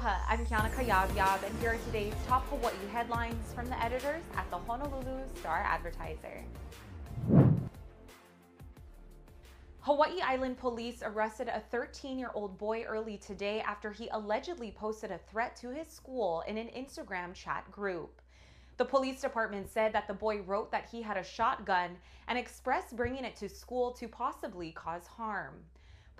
Aloha, I'm Kiana Kayabyab, and here are today's top Hawaii headlines from the editors at the Honolulu Star Advertiser. Hawaii Island police arrested a 13 year old boy early today after he allegedly posted a threat to his school in an Instagram chat group. The police department said that the boy wrote that he had a shotgun and expressed bringing it to school to possibly cause harm.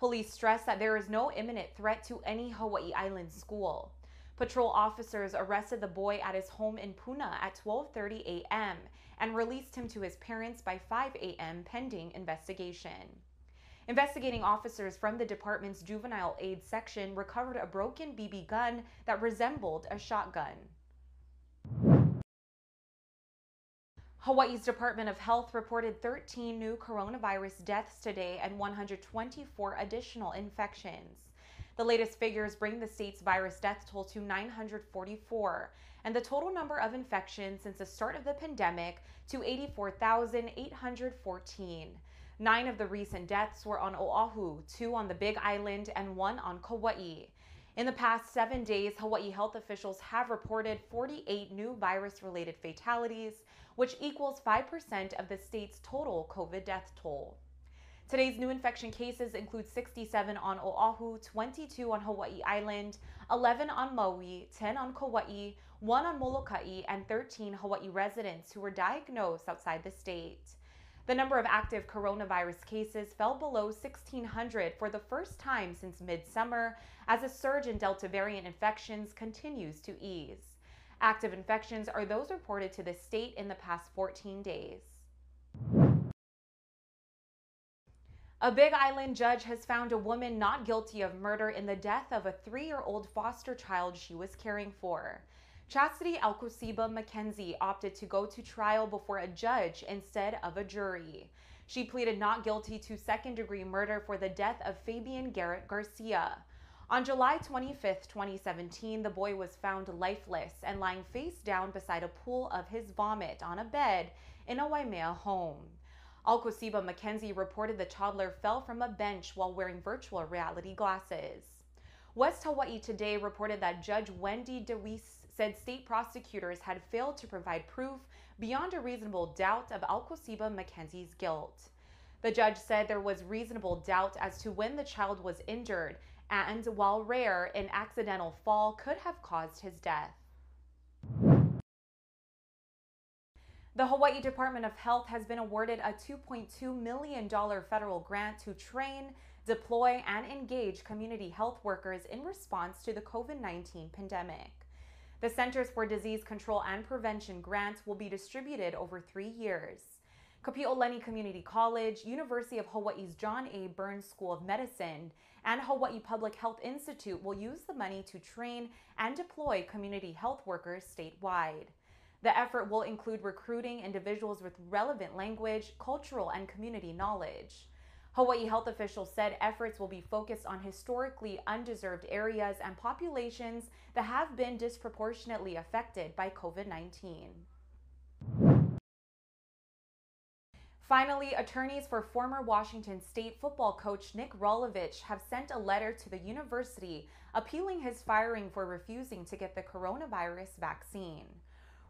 Police stressed that there is no imminent threat to any Hawaii Island school. Patrol officers arrested the boy at his home in Puna at 12:30 a.m. and released him to his parents by 5 a.m. pending investigation. Investigating officers from the department's juvenile aid section recovered a broken BB gun that resembled a shotgun. Hawaii's Department of Health reported 13 new coronavirus deaths today and 124 additional infections. The latest figures bring the state's virus death toll to 944 and the total number of infections since the start of the pandemic to 84,814. Nine of the recent deaths were on Oahu, two on the Big Island, and one on Kauai. In the past seven days, Hawaii health officials have reported 48 new virus related fatalities which equals 5% of the state's total COVID death toll. Today's new infection cases include 67 on Oahu, 22 on Hawaii Island, 11 on Maui, 10 on Kauai, 1 on Molokai, and 13 Hawaii residents who were diagnosed outside the state. The number of active coronavirus cases fell below 1,600 for the first time since midsummer as a surge in Delta variant infections continues to ease. Active infections are those reported to the state in the past 14 days. A Big Island judge has found a woman not guilty of murder in the death of a three year old foster child she was caring for. Chastity Alcosiba McKenzie opted to go to trial before a judge instead of a jury. She pleaded not guilty to second degree murder for the death of Fabian Garrett Garcia. On July 25, 2017, the boy was found lifeless and lying face down beside a pool of his vomit on a bed in a Waimea home. Alcosiba McKenzie reported the toddler fell from a bench while wearing virtual reality glasses. West Hawaii Today reported that Judge Wendy DeWeese said state prosecutors had failed to provide proof beyond a reasonable doubt of Alcosiba McKenzie's guilt. The judge said there was reasonable doubt as to when the child was injured and while rare, an accidental fall could have caused his death. The Hawaii Department of Health has been awarded a $2.2 million federal grant to train, deploy, and engage community health workers in response to the COVID 19 pandemic. The Centers for Disease Control and Prevention grants will be distributed over three years. Kapi'olani Community College, University of Hawaii's John A. Burns School of Medicine, and Hawaii Public Health Institute will use the money to train and deploy community health workers statewide. The effort will include recruiting individuals with relevant language, cultural, and community knowledge. Hawaii health officials said efforts will be focused on historically undeserved areas and populations that have been disproportionately affected by COVID 19. Finally, attorneys for former Washington State football coach Nick Rolovich have sent a letter to the university appealing his firing for refusing to get the coronavirus vaccine.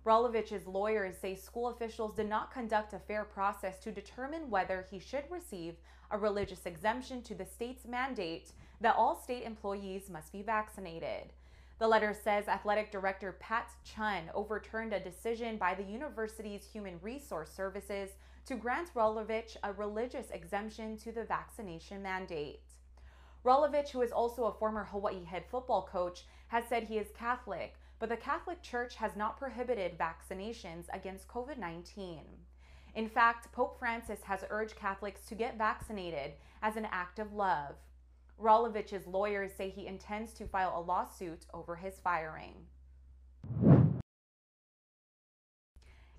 Rolovich's lawyers say school officials did not conduct a fair process to determine whether he should receive a religious exemption to the state's mandate that all state employees must be vaccinated. The letter says Athletic Director Pat Chun overturned a decision by the university's Human Resource Services to grant Rolovich a religious exemption to the vaccination mandate. Rolovich, who is also a former Hawaii head football coach, has said he is Catholic, but the Catholic Church has not prohibited vaccinations against COVID 19. In fact, Pope Francis has urged Catholics to get vaccinated as an act of love. Rolovich's lawyers say he intends to file a lawsuit over his firing.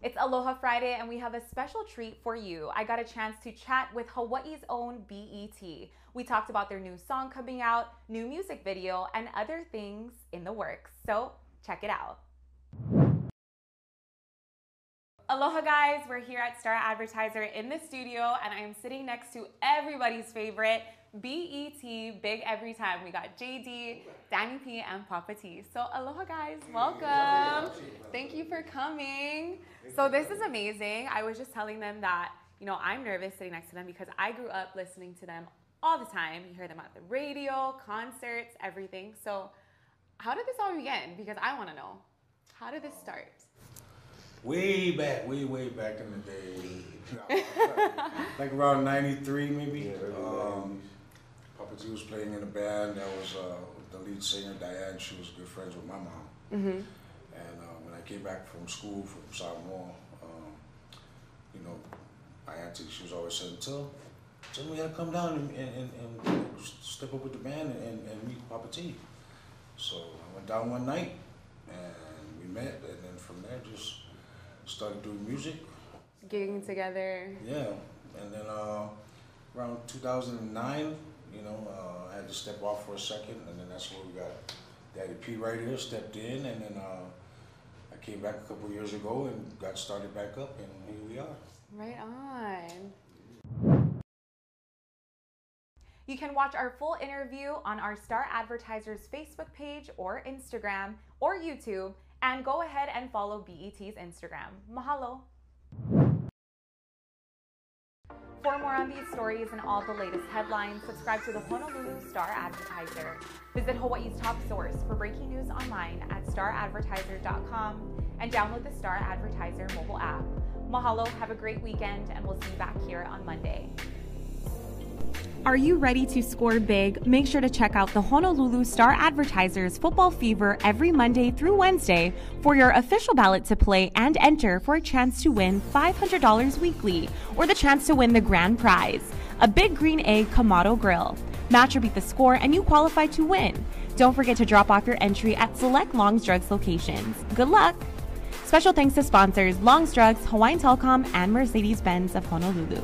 It's Aloha Friday, and we have a special treat for you. I got a chance to chat with Hawaii's own BET. We talked about their new song coming out, new music video, and other things in the works. So check it out. Aloha guys, we're here at Star Advertiser in the studio and I am sitting next to everybody's favorite BET Big Every Time. We got JD, Danny P, and Papa T. So, aloha, guys. Welcome. Thank you for coming. So, this is amazing. I was just telling them that, you know, I'm nervous sitting next to them because I grew up listening to them all the time. You hear them at the radio, concerts, everything. So, how did this all begin? Because I want to know. How did this start? Way back, way, way back in the day. like around 93 maybe. Yeah, um, Papa T was playing in a band. That was uh, the lead singer, Diane. She was good friends with my mom. Mm-hmm. And uh, when I came back from school, from Samoa, um, you know, my auntie, she was always saying, tell, tell me how to come down and, and, and, and step up with the band and, and meet Papa T. So I went down one night and we met, and then from there just started doing music. Gigging together. Yeah, and then uh, around 2009, you know, uh, I had to step off for a second, and then that's where we got Daddy P right here, stepped in, and then uh, I came back a couple years ago and got started back up, and here we are. Right on. You can watch our full interview on our Star Advertisers Facebook page or Instagram or YouTube, and go ahead and follow BET's Instagram. Mahalo. For more on these stories and all the latest headlines, subscribe to the Honolulu Star Advertiser. Visit Hawaii's top source for breaking news online at staradvertiser.com and download the Star Advertiser mobile app. Mahalo, have a great weekend, and we'll see you back here on Monday. Are you ready to score big? Make sure to check out the Honolulu Star Advertisers Football Fever every Monday through Wednesday for your official ballot to play and enter for a chance to win $500 weekly or the chance to win the grand prize, a big green egg Kamado grill. Match or beat the score and you qualify to win. Don't forget to drop off your entry at select Long's Drugs locations. Good luck! Special thanks to sponsors Long's Drugs, Hawaiian Telcom, and Mercedes Benz of Honolulu.